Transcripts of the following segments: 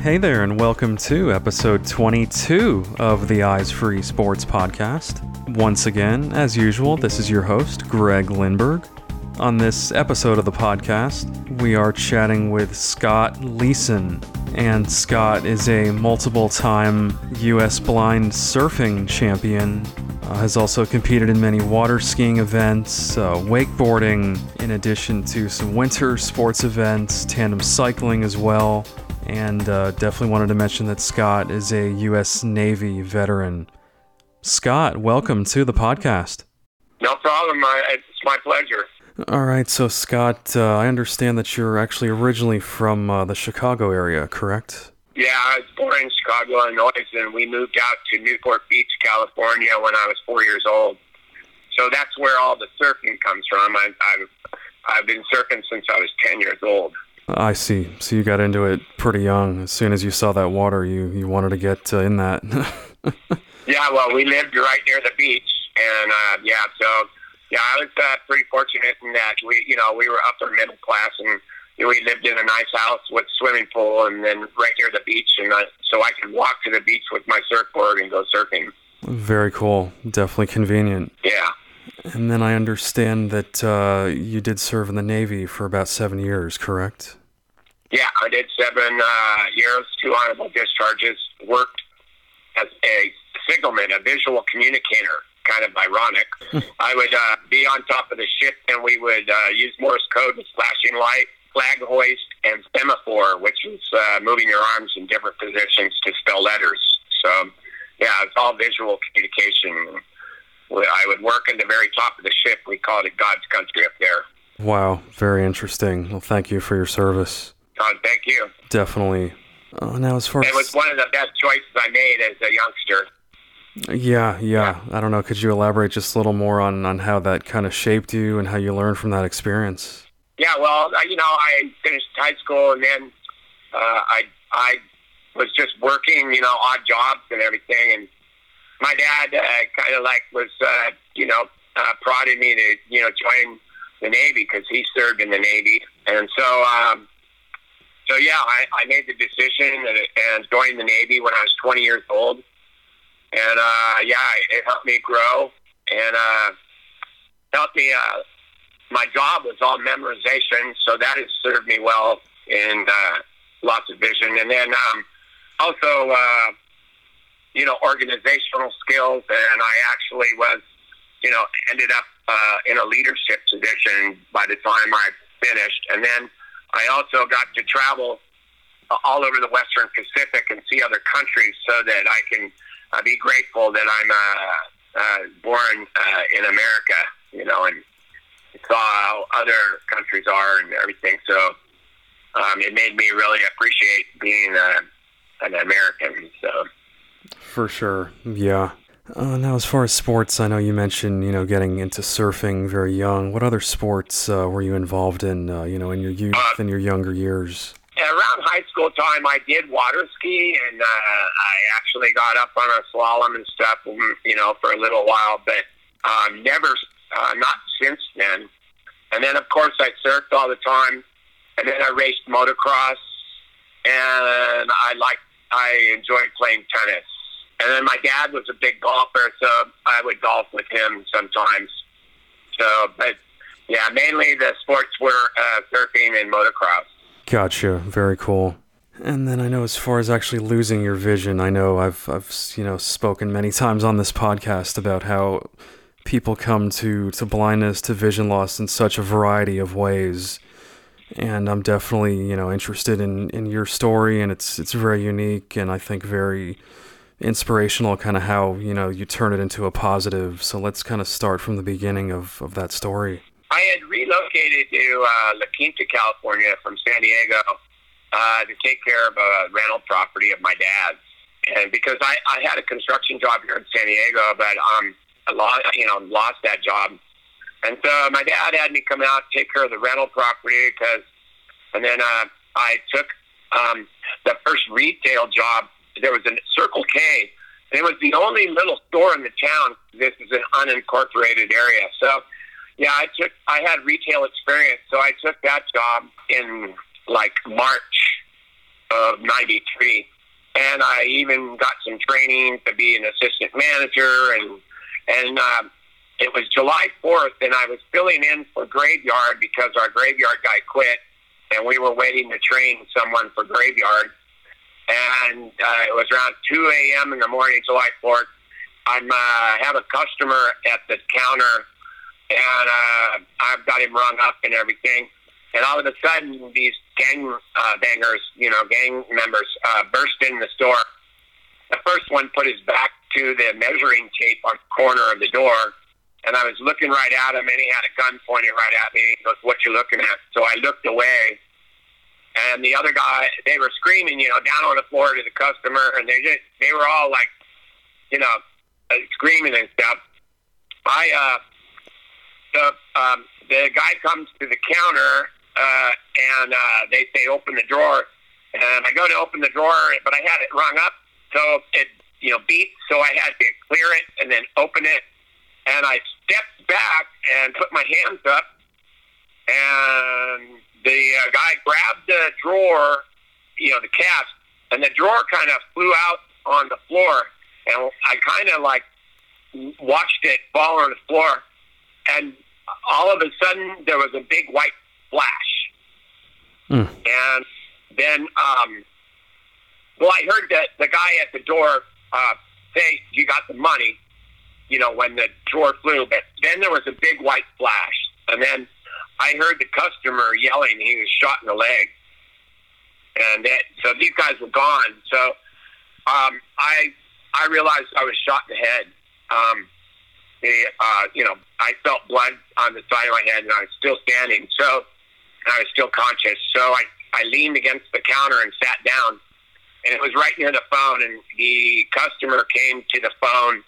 Hey there, and welcome to episode 22 of the Eyes Free Sports Podcast. Once again, as usual, this is your host, Greg Lindberg. On this episode of the podcast, we are chatting with Scott Leason. And Scott is a multiple time U.S. blind surfing champion. Uh, has also competed in many water skiing events, uh, wakeboarding, in addition to some winter sports events, tandem cycling as well and uh, definitely wanted to mention that Scott is a U.S. Navy veteran. Scott, welcome to the podcast. No problem. I, it's my pleasure. All right, so Scott, uh, I understand that you're actually originally from uh, the Chicago area, correct? Yeah, I was born in Chicago, Illinois, and we moved out to Newport Beach, California when I was four years old. So that's where all the surfing comes from. I, I've I've been surfing since I was ten years old. I see. So you got into it pretty young. As soon as you saw that water, you, you wanted to get uh, in that. yeah, well, we lived right near the beach, and uh, yeah, so yeah, I was uh, pretty fortunate in that we, you know, we were upper middle class, and you know, we lived in a nice house with swimming pool, and then right near the beach, and I, so I could walk to the beach with my surfboard and go surfing. Very cool. Definitely convenient. Yeah. And then I understand that uh, you did serve in the Navy for about seven years, correct? Yeah, I did seven uh, years, two honorable discharges, worked as a signalman, a visual communicator, kind of ironic. I would uh, be on top of the ship and we would uh, use Morse code with flashing light, flag hoist, and semaphore, which is uh, moving your arms in different positions to spell letters. So, yeah, it's all visual communication. I would work in the very top of the ship. We called it God's country up there. Wow, very interesting. Well, thank you for your service. Oh, thank you. Definitely. Uh, now, as far it was one of the best choices I made as a youngster. Yeah, yeah. I don't know. Could you elaborate just a little more on, on how that kind of shaped you and how you learned from that experience? Yeah, well, you know, I finished high school and then uh, I I was just working, you know, odd jobs and everything. And my dad uh, kind of like was, uh, you know, uh, prodding me to, you know, join the Navy because he served in the Navy. And so um, so yeah, I, I made the decision and, and joined the Navy when I was 20 years old, and uh, yeah, it helped me grow and uh, helped me. Uh, my job was all memorization, so that has served me well in uh, lots of vision, and then um, also uh, you know organizational skills, and I actually was you know ended up uh, in a leadership position by the time I finished, and then I also got to travel uh, all over the Western Pacific and see other countries so that I can uh, be grateful that I'm uh, uh, born uh, in America, you know, and saw how other countries are and everything. So um, it made me really appreciate being uh, an American. So for sure, yeah. Uh, now, as far as sports, I know you mentioned you know getting into surfing very young. What other sports uh, were you involved in? Uh, you know, in your youth uh, and your younger years. Around high school time, I did water ski, and uh, I actually got up on a slalom and stuff. Mm, you know, for a little while, but um, never, uh, not since then. And then, of course, I surfed all the time, and then I raced motocross, and I liked, I enjoyed playing tennis. And then my dad was a big golfer, so I would golf with him sometimes. So, but yeah, mainly the sports were uh, surfing and motocross. Gotcha. Very cool. And then I know as far as actually losing your vision, I know I've I've you know spoken many times on this podcast about how people come to to blindness to vision loss in such a variety of ways. And I'm definitely, you know, interested in, in your story and it's it's very unique and I think very inspirational kind of how you know you turn it into a positive. So let's kind of start from the beginning of, of that story. I had relocated to uh, la quinta california from san diego uh, to take care of a rental property of my dad's and because I, I had a construction job here in san diego but um I lost, you know lost that job. And so my dad had me come out take care of the rental property because and then uh, i took um, the first retail job there was a Circle K, and it was the only little store in the town. This is an unincorporated area, so yeah, I took I had retail experience, so I took that job in like March, of '93, and I even got some training to be an assistant manager, and and uh, it was July 4th, and I was filling in for graveyard because our graveyard guy quit, and we were waiting to train someone for graveyard. And uh, it was around 2 a.m. in the morning, July 4th. I'm uh, have a customer at the counter, and uh, I've got him rung up and everything. And all of a sudden, these gang uh, bangers, you know, gang members, uh, burst in the store. The first one put his back to the measuring tape on the corner of the door, and I was looking right at him, and he had a gun pointed right at me. He goes, "What you looking at?" So I looked away, and the other guy, they were screaming, you know, down on the floor to the customer, and they just, they were all like, you know, uh, screaming and stuff. I, uh, the, um, the guy comes to the counter, uh, and uh, they say, "Open the drawer," and I go to open the drawer, but I had it rung up, so it, you know, beat, so I had to clear it and then open it and I stepped back and put my hands up, and the uh, guy grabbed the drawer, you know, the cask, and the drawer kind of flew out on the floor, and I kind of like watched it fall on the floor, and all of a sudden there was a big white flash, mm. and then, um, well, I heard that the guy at the door uh, say, "You got the money." you know, when the drawer flew. But then there was a big white flash, and then I heard the customer yelling. He was shot in the leg, and that, so these guys were gone. So um, I I realized I was shot in the head. Um, the, uh, you know, I felt blood on the side of my head, and I was still standing. So I was still conscious. So I I leaned against the counter and sat down. And it was right near the phone, and the customer came to the phone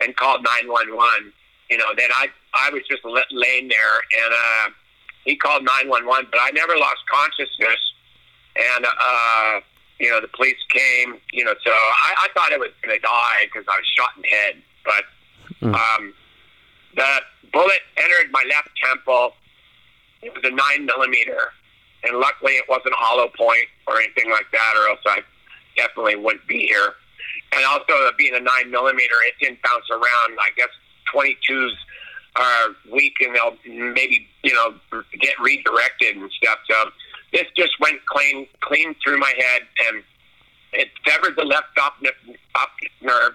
and called 911. You know, then I I was just laying there, and uh, he called 911, but I never lost consciousness. And uh, you know, the police came. You know, so I, I thought I was going to die because I was shot in the head, but mm. um, the bullet entered my left temple. It was a nine millimeter, and luckily it wasn't a hollow point or anything like that, or else I definitely wouldn't be here and also being a nine millimeter, it didn't bounce around. I guess 22s Uh, are weak and they'll maybe you know get redirected and stuff. So this just went clean clean through my head and it severed the left optic, optic nerve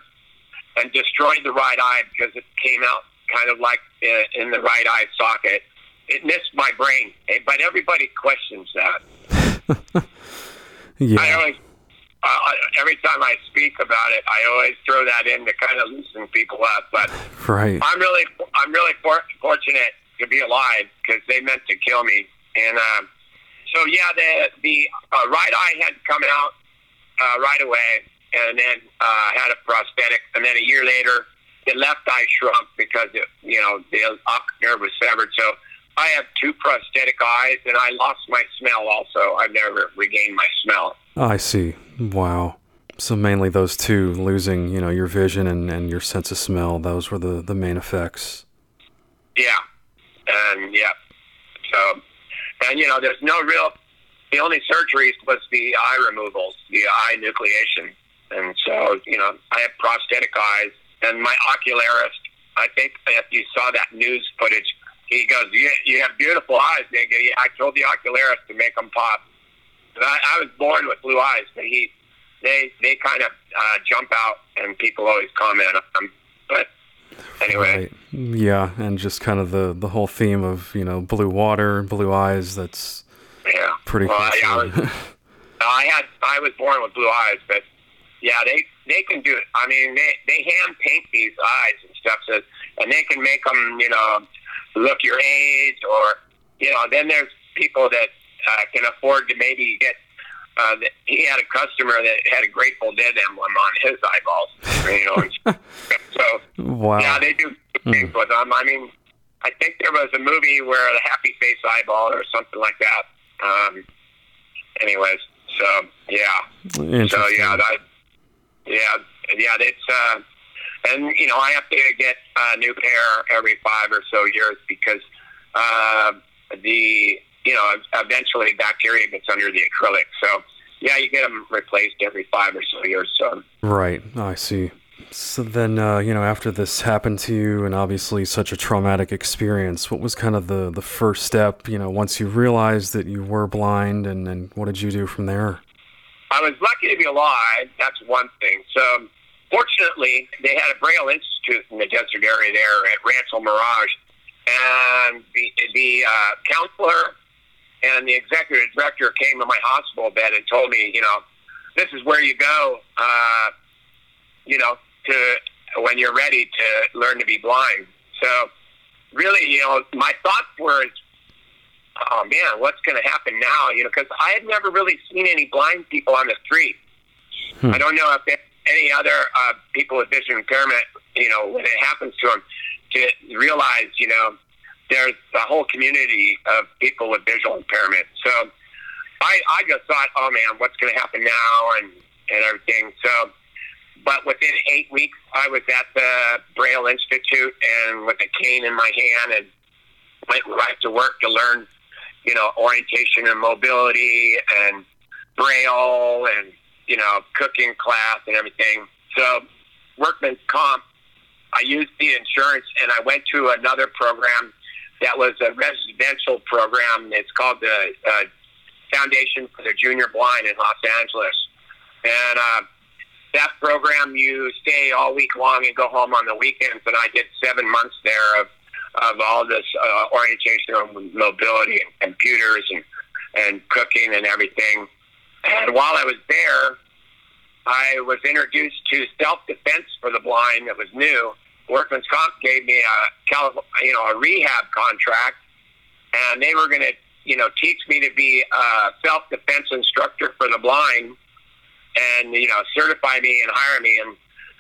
and destroyed the right eye because it came out kind of like uh, in the right eye socket. It missed my brain, eh, but everybody questions that. yeah. I always uh, every time I speak about it, I always throw that in to kind of loosen people up. But right. I'm really, I'm really for- fortunate to be alive because they meant to kill me. And uh, so, yeah, the the uh, right eye had come out uh, right away, and then uh, had a prosthetic. And then a year later, the left eye shrunk because it, you know the optic nerve was severed. So I have two prosthetic eyes, and I lost my smell. Also, I've never regained my smell. Oh, I see. Wow. So mainly those two, losing, you know, your vision and, and your sense of smell, those were the, the main effects. Yeah. And yeah. So, and you know, there's no real, the only surgeries was the eye removals, the eye enucleation. And so, you know, I have prosthetic eyes and my ocularist, I think if you saw that news footage, he goes, you, you have beautiful eyes. Yeah, I told the ocularist to make them pop. I, I was born with blue eyes, but he, they, they kind of uh, jump out, and people always comment on them. But anyway, right. yeah, and just kind of the the whole theme of you know blue water, and blue eyes. That's yeah, pretty. Well, yeah, I, was, I had I was born with blue eyes, but yeah, they they can do it. I mean, they they hand paint these eyes and stuff, so and they can make them you know look your age, or you know. Then there's people that uh, can afford to maybe get. Uh, he had a customer that had a Grateful Dead emblem on his eyeballs. You know, so wow. yeah, they do things mm. with them. I mean, I think there was a movie where the Happy Face eyeball or something like that. Um, anyways, so yeah, so yeah, that, yeah, yeah, it's uh, and you know I have to get a new pair every five or so years because uh, the you know, eventually bacteria gets under the acrylic. So yeah, you get them replaced every five or so years. So right, I see. So then, uh, you know, after this happened to you, and obviously such a traumatic experience, what was kind of the the first step? You know, once you realized that you were blind, and and what did you do from there? I was lucky to be alive. That's one thing. So, fortunately, they had a Braille Institute in the desert area there at Rancho Mirage, and the the uh, counselor and the executive director came to my hospital bed and told me, you know, this is where you go. Uh, you know, to when you're ready to learn to be blind. So really, you know, my thoughts were, oh man, what's going to happen now? You know, because I had never really seen any blind people on the street. Hmm. I don't know if any other uh, people with vision impairment, you know, when it happens to them, to realize, you know, there's a whole community of people with visual impairment. So I, I just thought, oh man, what's going to happen now and, and everything. So but within eight weeks, I was at the Braille Institute and with a cane in my hand and went right to work to learn, you know, orientation and mobility and Braille and, you know, cooking class and everything. So workman's comp, I used the insurance and I went to another program that was a residential program. It's called the uh, Foundation for the Junior Blind in Los Angeles. And uh, that program, you stay all week long and go home on the weekends. And I did seven months there of of all this uh, orientation on mobility and computers and and cooking and everything. And while I was there, I was introduced to self defense for the blind that was new. Workman's Comp gave me a you know a rehab contract, and they were going to you know teach me to be a self defense instructor for the blind and you know certify me and hire me and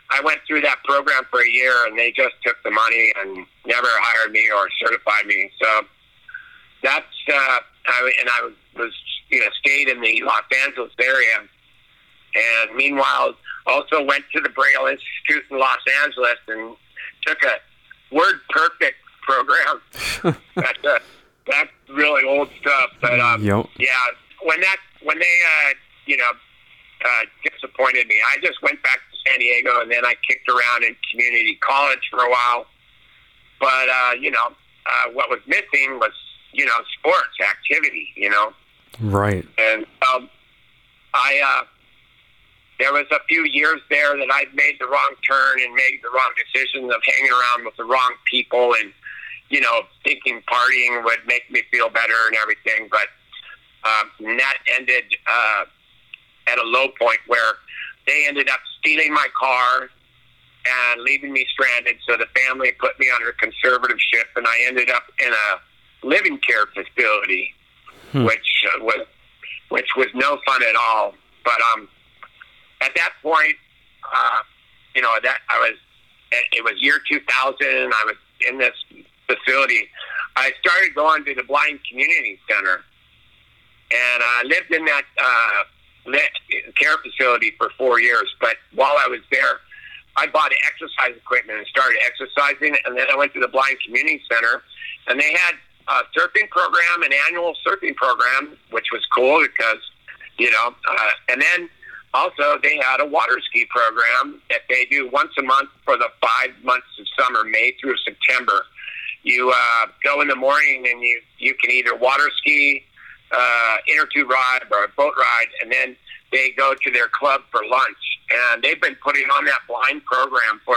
I went through that program for a year and they just took the money and never hired me or certified me so that's uh I, and I was, you know stayed in the Los Angeles area and meanwhile also went to the Braille Institute in Los Angeles and took a word perfect program that's uh, that's really old stuff but um yep. yeah when that when they uh you know uh, disappointed me. I just went back to San Diego and then I kicked around in community college for a while. But, uh, you know, uh, what was missing was, you know, sports activity, you know. Right. And um, I, uh, there was a few years there that I made the wrong turn and made the wrong decisions of hanging around with the wrong people and, you know, thinking partying would make me feel better and everything. But um, that ended uh, at a low point where they ended up stealing my car and leaving me stranded. So the family put me under conservatorship, and I ended up in a living care facility, hmm. which uh, was which was no fun at all. But um, at that point, uh, you know that I was it was year 2000. I was in this facility. I started going to the Blind Community Center, and I lived in that uh, care facility for four years. But while I was there, I bought exercise equipment and started exercising. And then I went to the Blind Community Center, and they had a surfing program, an annual surfing program, which was cool because, you know, uh, and then also they had a water ski program that they do once a month for the five months of summer, May through September. You uh, go in the morning and you you can either water ski, uh, inner tube ride or a boat ride, and then they go to their club for lunch. And they've been putting on that blind program for,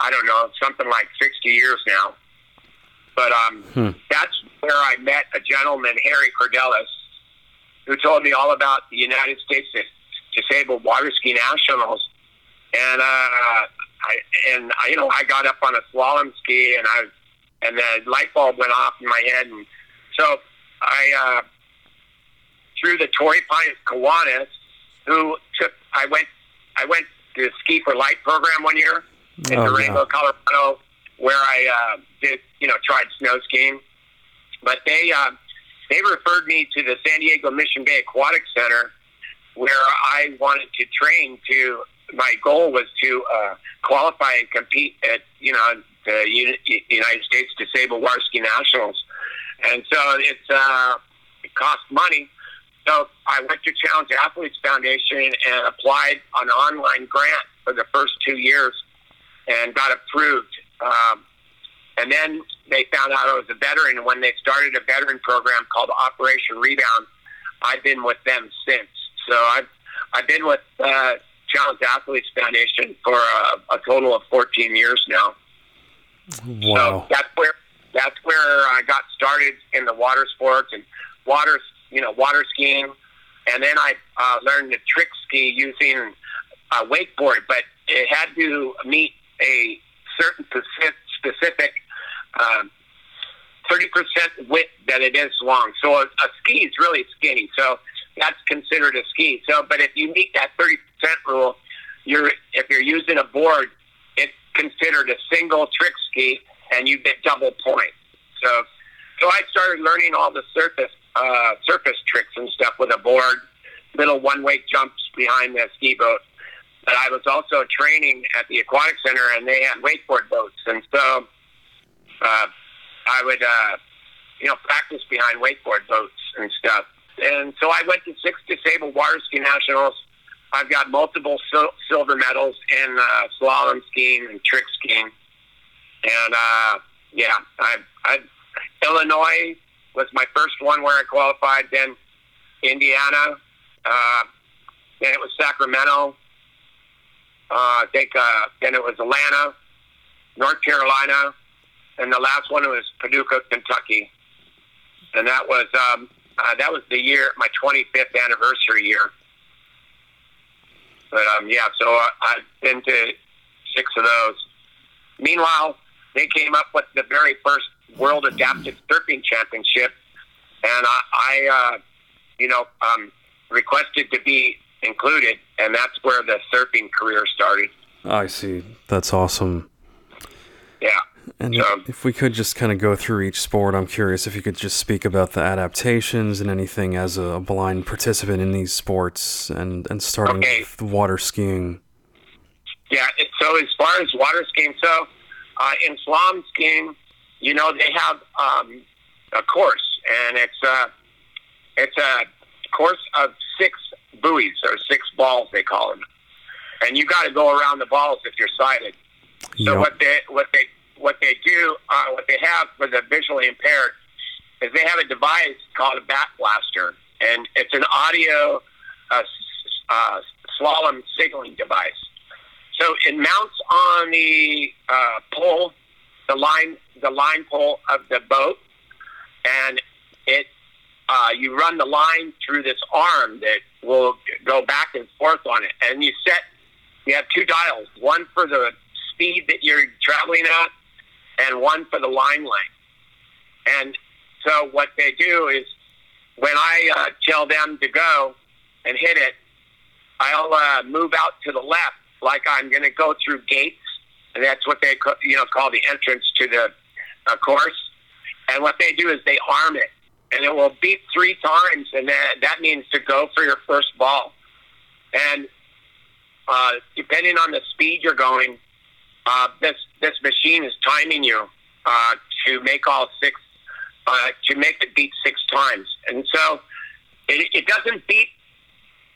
I don't know, something like 60 years now. But um, hmm. that's where I met a gentleman, Harry Cordelis, who told me all about the United States Disabled Water Ski Nationals. And uh, I, and I, you know, I got up on a slalom ski, and I, and the light bulb went off in my head, and so I uh, through the Torrey Pines Kiwanis, who took. I went. I went to the Ski for Light program one year in oh, Durango, yeah. Colorado, where I uh, did you know tried snow skiing. But they uh, they referred me to the San Diego Mission Bay Aquatic Center, where I wanted to train. To my goal was to uh, qualify and compete at you know the United States Disabled Water Ski Nationals, and so it's uh, it cost money So I went to Challenged Athletes Foundation and applied an online grant for the first two years and got approved. Um, and then they found out I was a veteran. And when they started a veteran program called Operation Rebound, I've been with them since. So I've I've been with uh, Challenged Athletes Foundation for a, a total of 14 years now. Wow. So that's where that's where I got started in the water sports and water, you know, water skiing, and then I uh, learned to trick ski using a wakeboard, but it had to meet a certain specific, um, 30% width that it is long. So a, a ski is really skinny. So that's considered a ski. So, but if you meet that 30% rule, you're, if you're using a board, it's considered a single trick ski and you get double points. So, so I started learning all the surface, uh, surface tricks and stuff with a board, little one-way jumps behind the ski boat. But I was also training at the aquatic center, and they had wakeboard boats, and so uh, I would, uh, you know, practice behind wakeboard boats and stuff. And so I went to six disabled water ski nationals. I've got multiple sil- silver medals in uh, slalom skiing and trick skiing. And uh, yeah, I, I Illinois was my first one where I qualified. Then Indiana. Uh, then it was Sacramento. Uh, I think uh, then it was Atlanta, North Carolina, and the last one was Paducah, Kentucky, and that was um, uh, that was the year my 25th anniversary year. But um, yeah, so I, I've been to six of those. Meanwhile, they came up with the very first World Adaptive Surfing Championship, and I, I uh, you know, um, requested to be included, and that's where the surfing career started. I see. That's awesome. Yeah. And if, So- if we could just kind of go through each sport, I'm curious if you could just speak about the adaptations and anything as a blind participant in these sports, and and starting Okay. with water skiing. Yeah. it- So as far as water skiing, so uh, in slalom skiing, you know they have um, a course, and it's uh, it's a course of six buoys or six balls they call them, and you got to go around the balls if you're sighted. So what they what they what they do uh, what they have for the visually impaired is they have a device called a back blaster, and it's an audio uh, uh, slalom signaling device. So it mounts on the uh, pole, the line the line pole of the boat, and it uh, you run the line through this arm that will go back and forth on it, and you set you have two dials, one for the speed that you're traveling at, and one for the line length. And so what they do is when I uh, tell them to go and hit it, I'll uh, move out to the left like I'm going to go through gates, and that's what they you know call the entrance to the uh, course. And what they do is they arm it, and it will beep three times, and that that means to go for your first ball. And uh, depending on the speed you're going, uh, this this machine is timing you uh, to make all six uh, to make it beat six times, and so it, it doesn't beat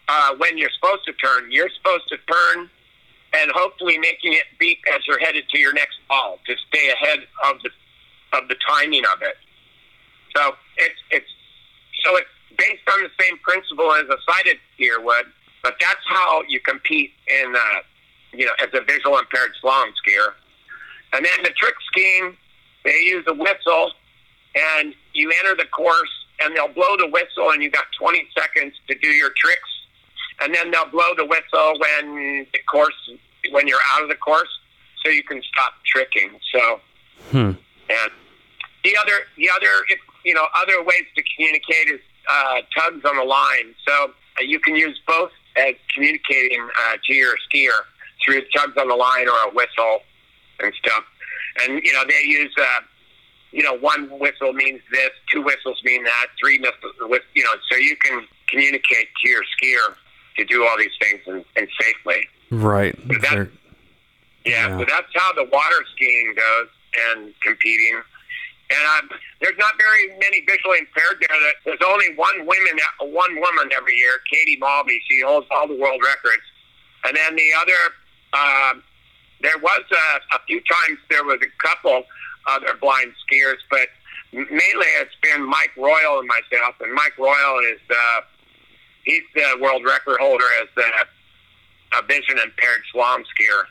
uh, when you're supposed to turn. You're supposed to turn and hopefully making it beat as you're headed to your next ball to stay ahead of the of the timing of it. So it's it's so it's based on the same principle as a sighted skier would, but that's how you compete in uh, you know as a visual impaired slalom skier. And then the trick skiing, they use a whistle, and you enter the course, and they'll blow the whistle, and you got 20 seconds to do your tricks, and then they'll blow the whistle when the course when you're out of the course, so you can stop tricking. So, Hmm. and the other the other you know other ways to communicate is uh, tugs on the line. So uh, you can use both as communicating uh, to your skier through tugs on the line or a whistle and stuff. And you know they use uh, you know one whistle means this, two whistles mean that, three whistles you know so you can communicate to your skier to do all these things and, and safely. Right. That- Yeah, Yeah. so that's how the water skiing goes and competing. And um, there's not very many visually impaired there. There's only one woman, one woman every year, Katie Malby. She holds all the world records. And then the other, uh, there was a, a few times there was a couple other blind skiers, but mainly it's been Mike Royal and myself. And Mike Royal is uh, he's the world record holder as a, a vision impaired slalom skier,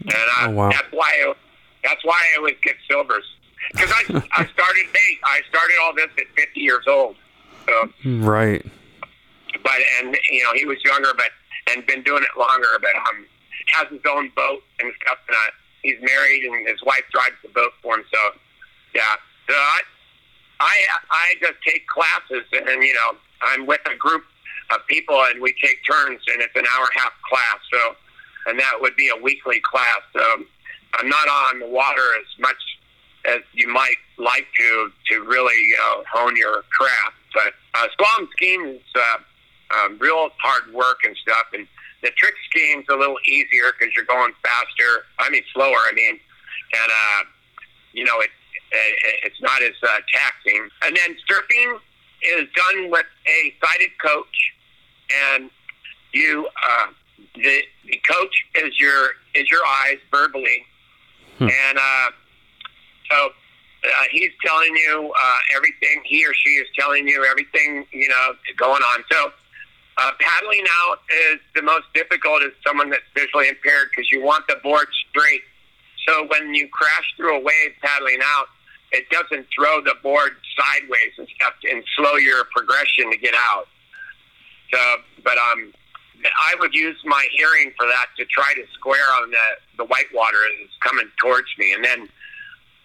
and uh, oh, wow. that's why it, that's why I always get silvers because I I started late. I started all this at 50 years old. So right. But and you know he was younger, but and been doing it longer, but um has his own boat and stuff. And uh, he's married, and his wife drives the boat for him. So yeah. So I I I just take classes, and you know I'm with a group of people, and we take turns, and it's an hour and a half class. So, and that would be a weekly class. So I'm not on the water as much as you might like to to really you know, hone your craft. But uh, slalom skiing is uh, um, real hard work and stuff, and the trick skiing's a little easier because you're going faster. I mean slower. I mean, and uh, you know it, it it's not as uh, taxing. And then surfing is done with a sighted coach, and you uh, the, the coach is your is your eyes verbally, hmm. and uh, so uh, he's telling you uh, everything. He or she is telling you everything you know going on. So. Uh, paddling out is the most difficult as someone that's visually impaired because you want the board straight. So when you crash through a wave paddling out, it doesn't throw the board sideways and stuff and slow your progression to get out. So, but um, I would use my hearing for that to try to square on the the white water that's coming towards me, and then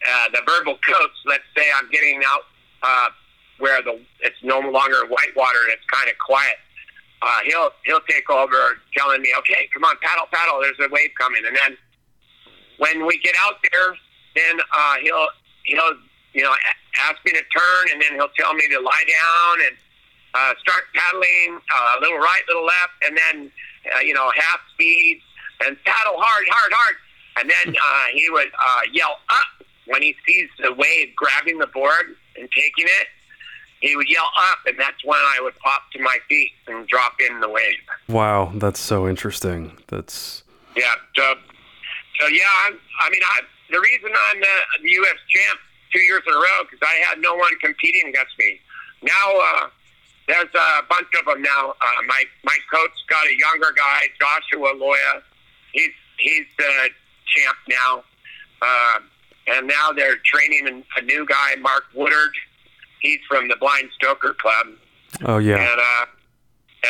uh, the verbal coach. Let's say I'm getting out uh, where the it's no longer white water and it's kind of quiet. Uh, he'll he'll take over, telling me, "Okay, come on, paddle, paddle. There's a wave coming." And then when we get out there, then uh, he'll he'll you know ask me to turn, and then he'll tell me to lie down and uh, start paddling uh, a little right, little left, and then uh, you know half speed and paddle hard, hard, hard. And then uh, he would uh, yell up when he sees the wave grabbing the board and taking it. He would yell up, and that's when I would pop to my feet and drop in the wave. Wow, that's so interesting. That's yeah. So, so yeah. I'm, I mean, I the reason I'm the, the U.S. champ two years in a row because I had no one competing against me. Now uh, there's a bunch of them now. Uh, my my coach got a younger guy, Joshua Loya. He's he's the champ now, uh, and now they're training a new guy, Mark Woodard. He's from the Blind Stoker Club. Oh yeah. And uh,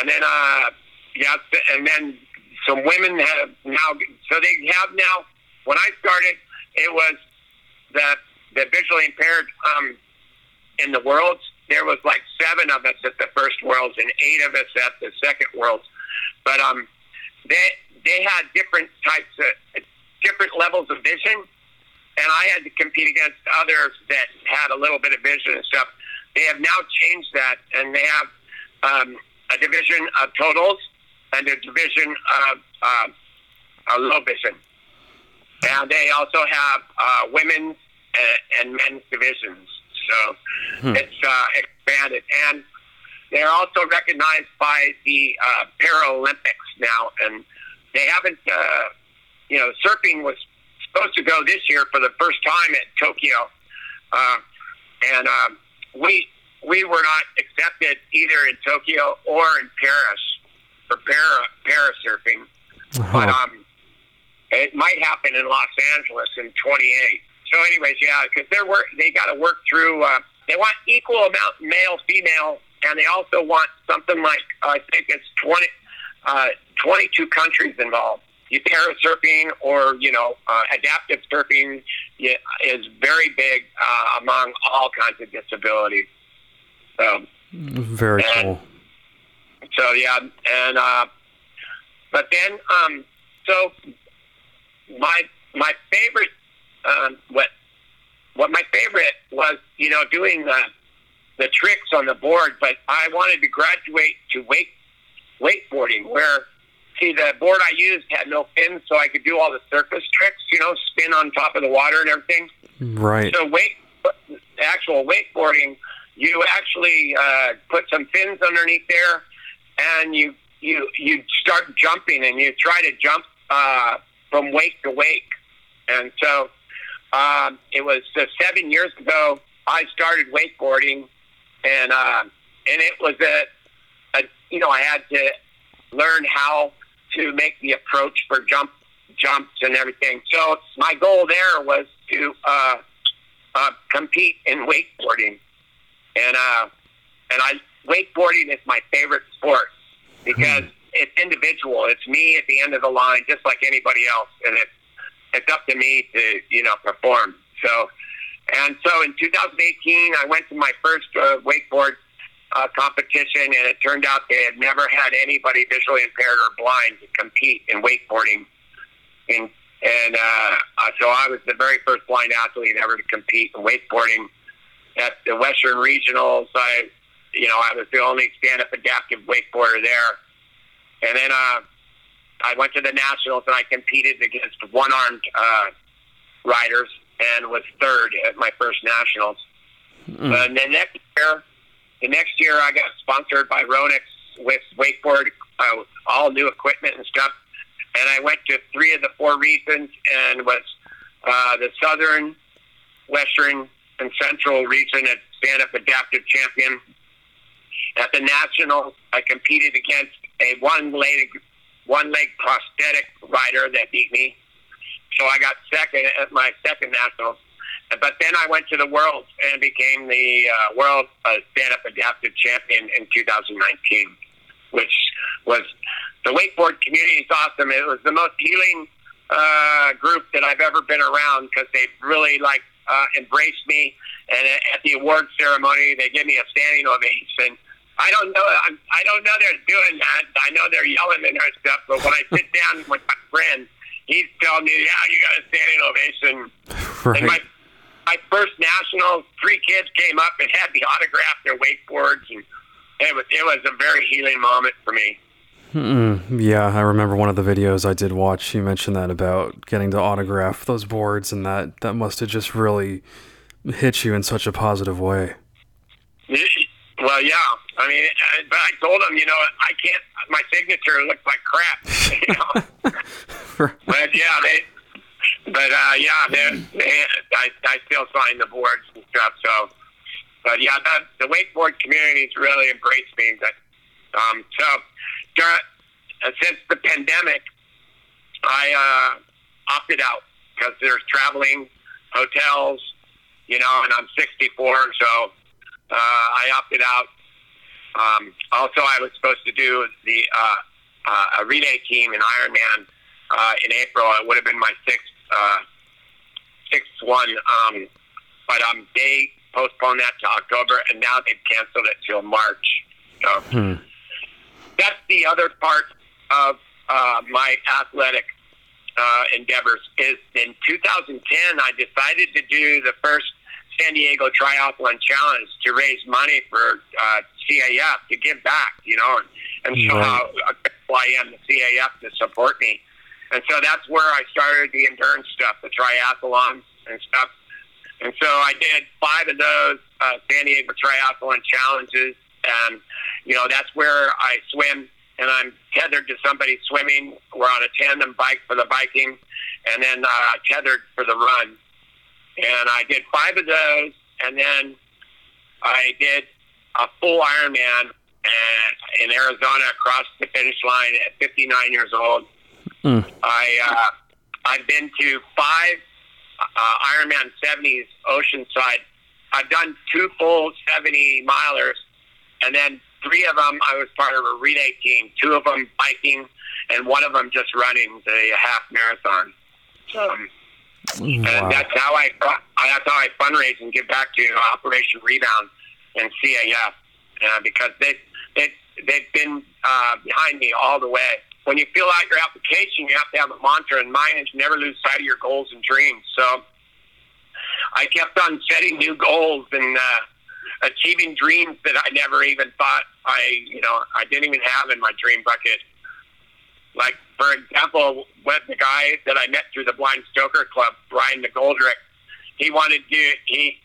and then uh, yeah, and then some women have now. So they have now. When I started, it was the the visually impaired um, in the worlds. There was like seven of us at the first worlds and eight of us at the second worlds. But um, they they had different types of different levels of vision, and I had to compete against others that had a little bit of vision and stuff. They have now changed that, and they have um, a division of totals and a division of uh, uh, low vision. And they also have uh, women's and, and men's divisions. So hmm. it's uh, expanded. And they're also recognized by the uh, Paralympics now. And they haven't, uh, you know, surfing was supposed to go this year for the first time at Tokyo. Uh, and um, we we were not accepted either in Tokyo or in Paris for para, para surfing. Uh-huh. But um, it might happen in Los Angeles in 28. So, anyways, yeah, because they're work, they got to work through. Uh, they want equal amount male female, and they also want something like uh, I think it's 20, uh, 22 countries involved. You surfing or you know uh, adaptive surfing is very big uh, among all kinds of disabilities. So, very and, cool. So yeah, and uh, but then um, so my my favorite um, what what my favorite was, you know, doing the the tricks on the board. But I wanted to graduate to wake wakeboarding, where see the board I used had no fins, so I could do all the surface tricks, you know, spin on top of the water and everything. Right. So wakeboarding actual wakeboarding, you actually uh, put some fins underneath there, and you you you start jumping, and you try to jump uh, from wake to wake. And so um, it was uh, seven years ago. I started wakeboarding, and uh, and it was a, a you know I had to learn how to make the approach for jump jumps and everything. So my goal there was to uh, uh, compete in wakeboarding, and uh, and I wakeboarding is my favorite sport because hmm. it's individual. It's me at the end of the line, just like anybody else, and it's it's up to me to you know perform. So, and so in 2018, I went to my first uh, wakeboard uh, competition, and it turned out they had never had anybody visually impaired or blind to compete in wakeboarding. In, and uh, so I was the very first blind athlete ever to compete in wakeboarding at the Western Regionals. I, you know, I was the only stand-up adaptive wakeboarder there. And then uh, I went to the nationals and I competed against one-armed uh, riders and was third at my first nationals. Mm. And the next year, the next year I got sponsored by Ronix with wakeboard, uh, all new equipment and stuff. And I went to three of the four regions and was uh, the Southern, Western, and Central region at stand-up adaptive champion. At the nationals, I competed against a one-leg one leg prosthetic rider that beat me. So I got second at my second nationals. But then I went to the World and became the uh, World uh, Stand Up Adaptive Champion in 2019, which was the wakeboard community is awesome. It was the most healing uh, group that I've ever been around because they really like uh, embraced me. And at the award ceremony, they gave me a standing ovation I don't know. I'm, I don't know they're doing that. I know they're yelling and their stuff, but when I sit down with my friend, he's telling me, "Yeah, you got a standing ovation." Right. And my my first national, three kids came up and had me autograph their wakeboards, and it was it was a very healing moment for me. Mm-mm. Yeah, I remember one of the videos I did watch. You mentioned that about getting to autograph those boards, and that that must have just really hit you in such a positive way. Well, yeah. I mean, but I told him, you know, I can't. My signature looks like crap. You know? but yeah, they. But uh, yeah, they, I, I still sign the boards and stuff. So, but yeah, the, the wakeboard community's really embraced me. But um, so, during, uh, since the pandemic, I uh, opted out because there's traveling, hotels, you know, and I'm 64, so uh, I opted out. Um, also, I was supposed to do the uh, uh, a relay team in Ironman uh, in April. It would have been my sixth uh, sixth one, um, but um, they postponed that to October, and now they've canceled it till March. So hmm. that's the other part of uh, my athletic uh, endeavors. Is in 2010, I decided to do the first San Diego Triathlon Challenge to raise money for uh, CAF to give back, you know, and, and show right. how grateful I am to CAF to support me. And so that's where I started the endurance stuff, the triathlons and stuff. And so I did five of those uh, San Diego Triathlon challenges. And, you know, that's where I swim and I'm tethered to somebody swimming. We're on a tandem bike for the biking and then uh, tethered for the run and I did five of those, and then I did a full Ironman in Arizona across the finish line at 59 years old. Mm. I uh, I've been to five uh, Ironman 70s Oceanside. I've done two full 70 milers, and then three of them I was part of a relay team. Two of them biking, and one of them just running the half marathon. Um, Wow. And that's how I that's how I fundraise and give back to Operation Rebound and CAF uh, because they they they've been uh, behind me all the way. When you fill out your application, you have to have a mantra, and mine is never lose sight of your goals and dreams. So I kept on setting new goals and uh, achieving dreams that I never even thought I you know I didn't even have in my dream bucket. Like for example, with the guy that I met through the Blind Stoker Club, Brian McGoldrick, he wanted to he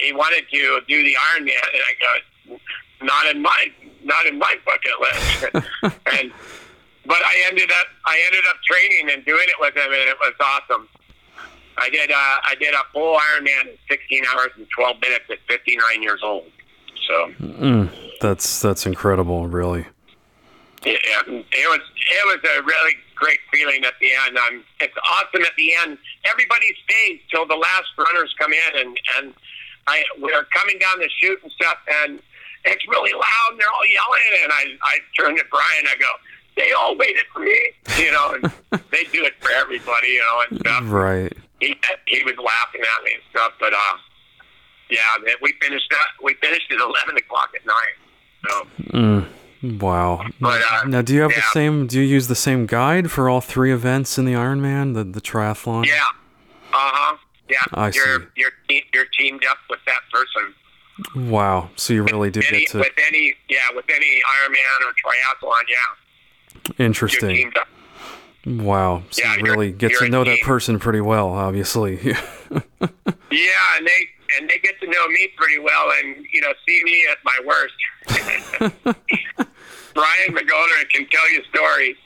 he wanted to do the Ironman, and I go, not in my not in my bucket list. and but I ended up I ended up training and doing it with him, and it was awesome. I did uh, I did a full Ironman in 16 hours and 12 minutes at 59 years old. So mm, that's that's incredible, really. Yeah, it was it was a really great feeling at the end. Um, it's awesome at the end. Everybody stays till the last runners come in, and and I we're coming down the chute and stuff, and it's really loud, and they're all yelling, and I I turn to Brian, I go, they all waited for me, you know, and they do it for everybody, you know, and stuff. Right. He he was laughing at me and stuff, but uh, yeah, we finished that. We finished at eleven o'clock at night. So. Mm. Wow. But, uh, now, do you have yeah. the same? Do you use the same guide for all three events in the Ironman, the the triathlon? Yeah. Uh huh. Yeah. I you're, see. You're te- you're teamed up with that person. Wow. So you really do Any, get to with any yeah with any Ironman or triathlon. Yeah. Interesting. Wow. So Yeah, you really get to know that person pretty well, obviously. Yeah, and they and they get to know me pretty well, and you know, see me at my worst. Brian McGoner can tell you stories.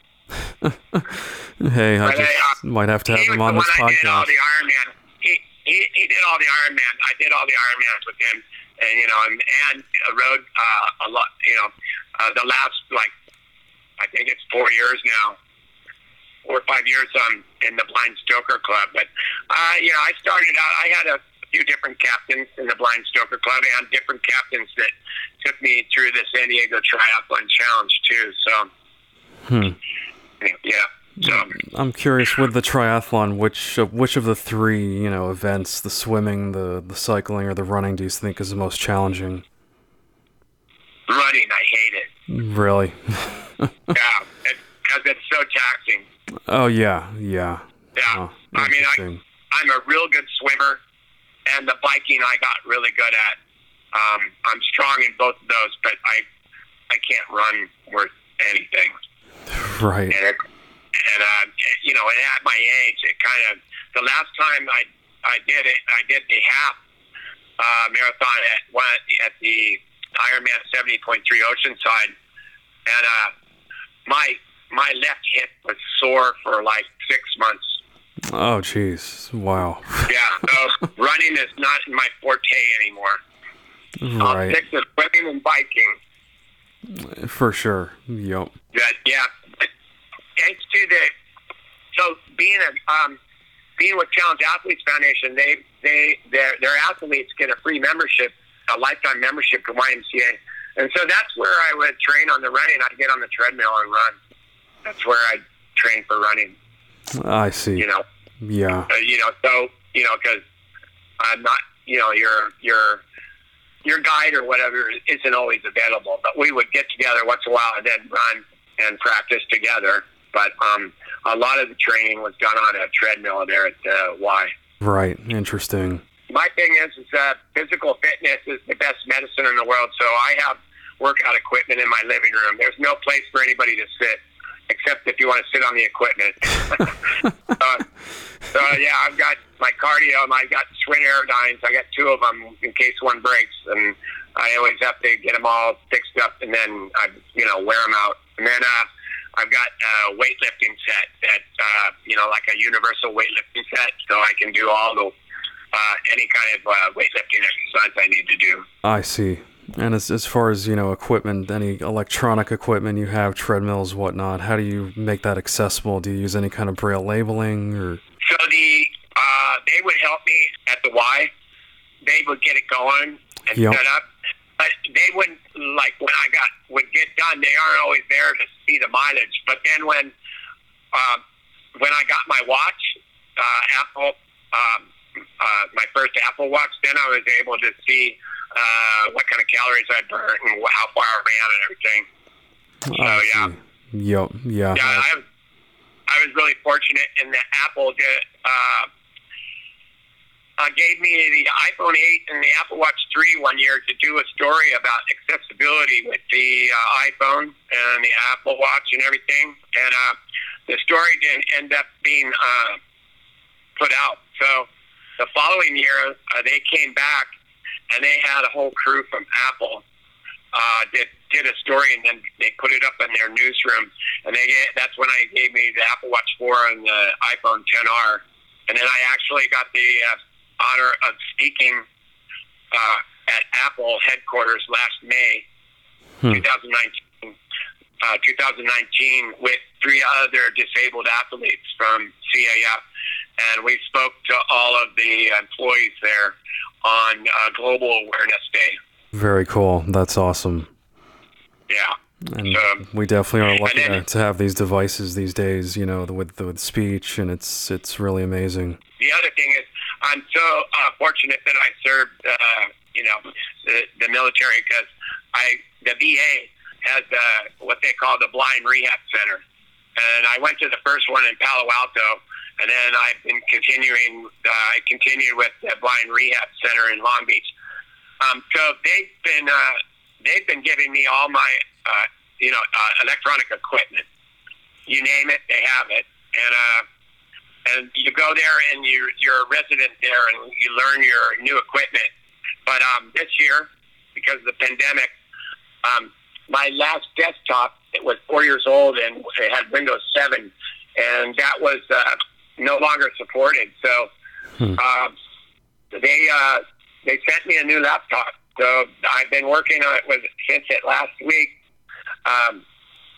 hey, I But just I, uh, might have to have him on this I did all podcast. the Ironman. He, he he did all the Ironman. I did all the Ironmans with him, and you know, and, and rode uh, a lot. You know, uh, the last like I think it's four years now, four or five years um in the Blind Stoker Club. But uh, you know, I started out. I had a few different captains in the Blind Stoker Club, and different captains that took me through the San Diego Triathlon Challenge too. So Hmm. yeah. So I'm curious with the triathlon, which of, which of the three, you know, events, the swimming, the the cycling, or the running, do you think is the most challenging? running, I hate it. Really? Yeah, because it's so taxing. oh yeah, yeah. Yeah, Oh, I mean, I, I'm a real good swimmer, and the biking I got really good at. Um, I'm strong in both of those, but I I can't run worth anything. right. And it, and uh, you know, and at my age, it kind of the last time I I did it, I did the half uh, marathon at one at the Ironman 70.3 Oceanside, and uh, my my left hip was sore for like six months. Oh jeez. Wow. Yeah, so running is not my forte anymore. Right. I'll stick to swimming and biking. For sure. Yep. But yeah, thanks to the so being a um, being with Challenged Athletes Foundation, they they their their athletes get a free membership, a lifetime membership to YMCA, and so that's where I would train on the running. I'd get on the treadmill and run. That's where I'd train for running. I see. You know, Yeah. uh, you know, so you know, because I'm not, you know, your your your guide or whatever isn't always available. But we would get together once in a while and then run and practice together. But um, a lot of the training was done on a treadmill there at uh, Y. Right. Interesting. My thing is, is that physical fitness is the best medicine in the world. So I have workout equipment in my living room. There's no place for anybody to sit, except if you want to sit on the equipment. uh, so yeah, I've got my cardio. and I got Schwinn Airdynes. I got two of them in case one breaks, and I always have to get them all fixed up, and then I, you know, wear them out. And then uh, I've got a weightlifting set that, uh, you know, like a universal weightlifting set, so I can do all the uh, any kind of uh, weightlifting exercise I need to do. I see. And as as far as you know, equipment, any electronic equipment you have, treadmills, whatnot, how do you make that accessible? Do you use any kind of braille labeling or? So the uh, they would help me at the Y. They would get it going and Yep. set up, but they wouldn't like when I got would get done. They aren't always there to see the mileage. But then when uh, when I got my watch, uh, Apple, um, uh, my first Apple Watch, then I was able to see uh, what kind of calories I burnt and how far I ran and everything. I Oh, yeah. see. Yep. Yeah. Yeah, I was, I was really fortunate in that Apple did, uh, uh, gave me the iPhone 8 and the Apple Watch 3 one year to do a story about accessibility with the uh, iPhone and the Apple Watch and everything. And uh, the story didn't end up being uh, put out. So the following year, uh, they came back and they had a whole crew from Apple uh, that did a story, and then they put it up in their newsroom. And they that's when I gave me the Apple Watch 4 and the iPhone 10R, and then I actually got the uh, honor of speaking uh, at Apple headquarters last May, hmm. 2019. Uh, 2019 with three other disabled athletes from CAF, and we spoke to all of the employees there on uh, Global Awareness Day. Very cool. That's awesome. Yeah. And so, we definitely are lucky then, to have these devices these days, you know, with with speech, and it's it's really amazing. The other thing is, I'm so uh, fortunate that I served, uh, you know, the, the military because I the VA has uh, what they call the Blind Rehab Center, and I went to the first one in Palo Alto, and then I've been continuing. Uh, I continued with the Blind Rehab Center in Long Beach. Um, so they've been uh, they've been giving me all my uh, you know uh, electronic equipment. You name it, they have it, and uh, and you go there and you you're a resident there and you learn your new equipment. But um, this year, because of the pandemic, um, my last desktop it was four years old and it had Windows 7, and that was uh, no longer supported. So hmm. uh, they uh, they sent me a new laptop. So I've been working on it with since it last week. Um,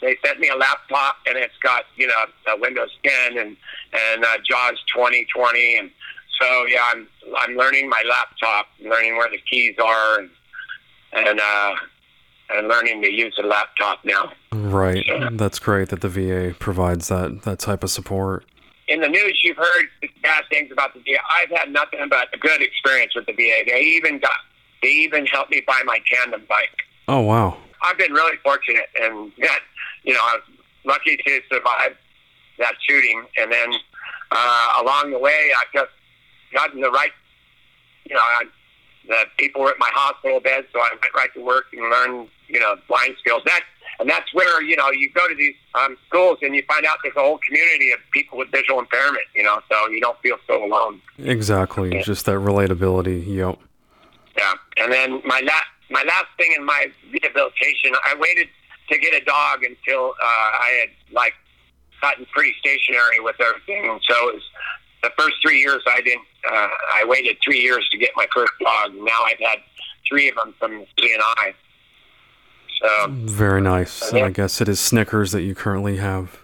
they sent me a laptop and it's got you know Windows 10 and and uh, JAWS 2020 and so yeah I'm I'm learning my laptop, learning where the keys are and and uh, and learning to use a laptop now. Right, so, that's great that the VA provides that that type of support in the news, you've heard bad things about the VA. I've had nothing but a good experience with the VA. They even got, they even helped me buy my tandem bike. Oh wow! I've been really fortunate, and that you know, I was lucky to survive that shooting, and then uh, along the way, I just gotten the right, you know, I, the people were at my hospital bed, so I went right to work and learned, you know, blind skills. That and that's where you know you go to these um, schools and you find out there's a whole community of people with visual impairment. You know, so you don't feel so alone. Exactly, yeah. just that relatability. Yep. Yeah, and then my last my last thing in my rehabilitation, I waited to get a dog until uh, I had like gotten pretty stationary with everything, and so it was the first three years I didn't. Uh, I waited three years to get my first dog. And now I've had three of them from Seeing Eye. So very nice. And I guess it is Snickers that you currently have.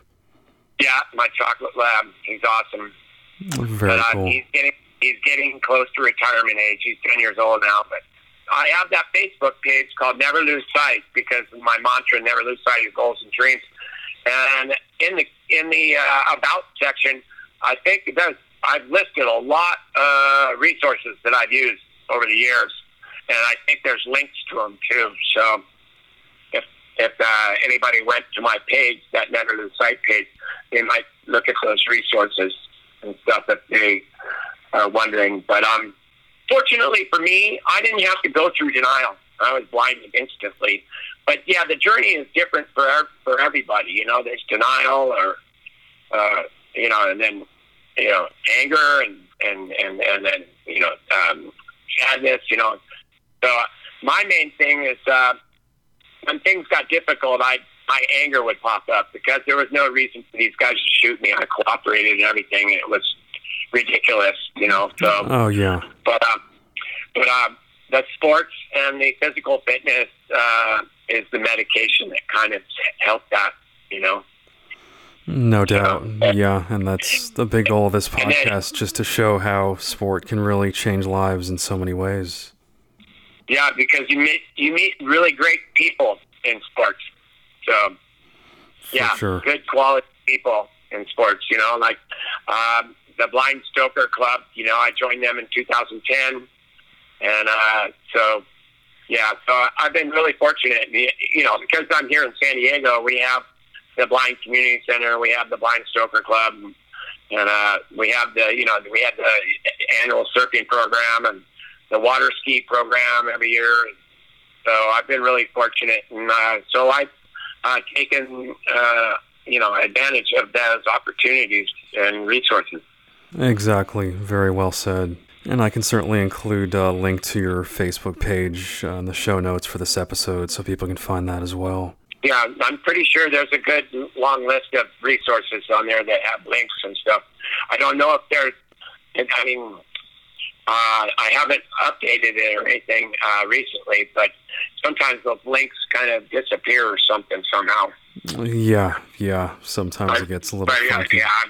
Yeah, my chocolate lab. He's awesome. Very but, uh, cool. He's getting he's getting close to retirement age. He's ten years old now, but I have that Facebook page called Never Lose Sight because my mantra: Never lose sight of your goals and dreams. And in the in the uh, about section, I think there's I've listed a lot of uh, resources that I've used over the years, and I think there's links to them too. So if uh, anybody went to my page, that Never Lose Sight page, they might look at those resources and stuff if they are wondering. But um, fortunately for me, I didn't have to go through denial. I was blinded instantly. But yeah, the journey is different for for everybody. You know, there's denial or uh, you know, and then you know, anger and and and and then you know, um, sadness. You know, so my main thing is. Uh, when things got difficult, I my anger would pop up because there was no reason for these guys to shoot me. I cooperated and everything, and it was ridiculous, you know. So, oh yeah. But um, but um, the sports and the physical fitness uh, is the medication that kind of helped that, you know. No doubt. yeah, and that's the big goal of this podcast, just to show how sport can really change lives in so many ways. Yeah, because you meet you meet really great people in sports. So, yeah, sure. good quality people in sports. You know, like um, the Blind Stoker Club. You know, I joined them in 2010, and uh, so yeah, so I've been really fortunate. You know, because I'm here in San Diego, we have the Blind Community Center, we have the Blind Stoker Club, and uh, we have the you know we have the annual surfing program and the water ski program every year. So I've been really fortunate, and uh, so I've uh, taken uh, you know advantage of those opportunities and resources. Exactly. Very well said. And I can certainly include a link to your Facebook page uh, in the show notes for this episode so people can find that as well. Yeah, I'm pretty sure there's a good long list of resources on there that have links and stuff. I don't know if there's, I mean, uh, I haven't updated it or anything uh, recently, but sometimes those links kind of disappear or something somehow. Yeah, yeah. Sometimes But- it gets a little but funky. yeah,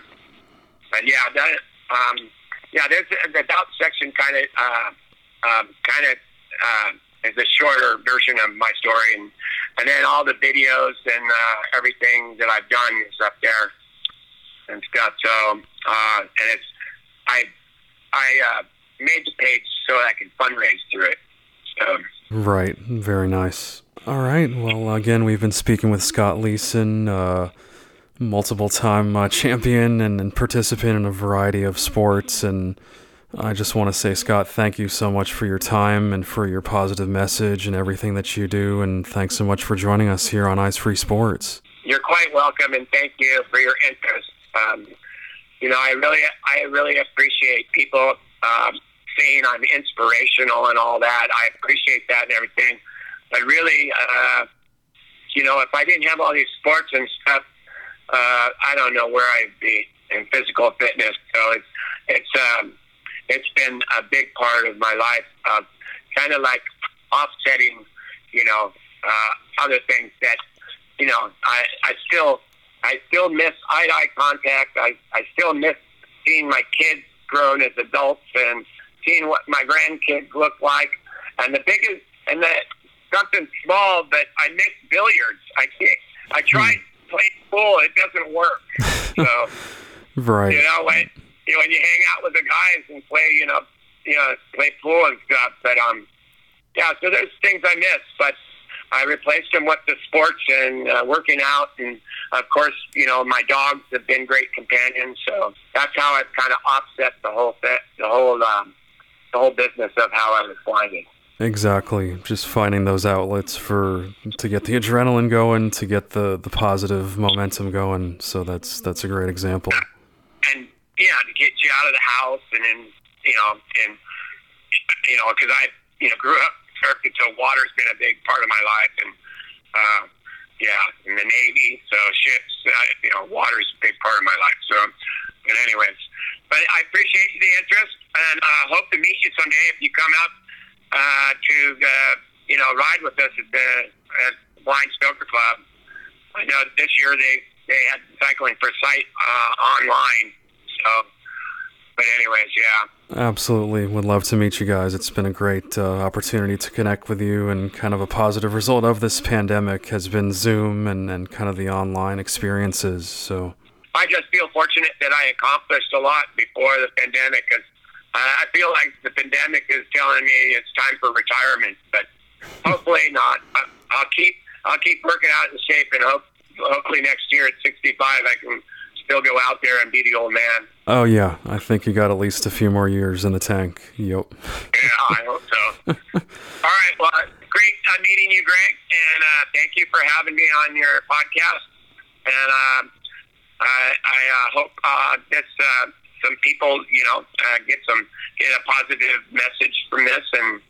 but yeah, that, um, yeah. There's the doubt section kind of, uh, um, kind of uh, is a shorter version of my story, and and then all the videos and uh, everything that I've done is up there and stuff. So, uh, and it's I I uh, made the page so I can fundraise through it. So. Right, very nice. All right, well, again, we've been speaking with Scott Leason, uh, multiple time uh, champion and, and participant in a variety of sports. And I just want to say, Scott, thank you so much for your time and for your positive message and everything that you do. And thanks so much for joining us here on Eyes Free Sports. You're quite welcome, and thank you for your interest. Um, you know, I really, I really appreciate people um, saying I'm inspirational and all that. I appreciate that and everything, but really, uh, you know, if I didn't have all these sports and stuff, uh, I don't know where I'd be in physical fitness. So it's, it's, um, it's been a big part of my life, uh, kind of like offsetting, you know, uh, other things that you know, I, I still I still miss eye to eye contact. I, I still miss seeing my kids grown as adults and seeing what my grandkids look like. And the biggest and that something small, but I miss billiards. I can't. I tried playing pool, it doesn't work. So Right. you know when you know when you hang out with the guys and play, you know, you know, play pool and stuff. But um, yeah. So there's things I miss, but I replaced them with the sports and uh, working out, and of course, you know, my dogs have been great companions. So that's how I've kind of offset the whole th- the whole um, the whole business of how I was flying. Exactly. Just finding those outlets for to get the adrenaline going, to get the, the positive momentum going. So that's that's a great example. and yeah, to get you out of the house, and then you know, and you know, because I you know grew up Turkey, so water's been a big part of my life, and uh, yeah, in the Navy, so ships, uh, you know, water's a big part of my life. So, but anyways, but I appreciate the interest, and uh, hope to meet you someday if you come out uh, to uh, you know ride with us at the at Blind Stoker Club. I know this year they they had cycling for sight uh, online. So, but anyways, yeah, Absolutely. Would love to meet you guys. It's been a great uh, opportunity to connect with you, and kind of a positive result of this pandemic has been Zoom and, and kind of the online experiences. So, I just feel fortunate that I accomplished a lot before the pandemic. Because I feel like the pandemic is telling me it's time for retirement, but hopefully not. I'll keep I'll keep working out in shape, and hope hopefully next year at 65 I can still go out there and be the old man. oh, yeah, I think you got at least a few more years in the tank. Yep. Yeah, I hope so. All right. Well, great uh, meeting you, Greg, and uh, thank you for having me on your podcast. And uh, I, uh, hope uh, this uh, some people, you know, get some get a positive message from this, and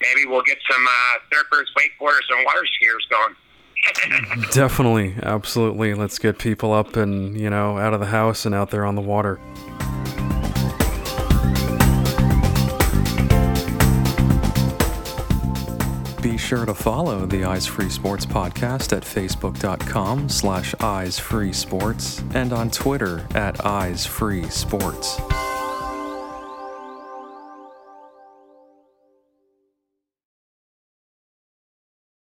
maybe we'll get some surfers, wakeboarders, and water skiers going. Definitely. Absolutely. Let's get people up and, you know, out of the house and out there on the water. Sure to follow the Eyes Free Sports podcast at facebook.com slash eyes free sports and on Twitter at eyes free sports.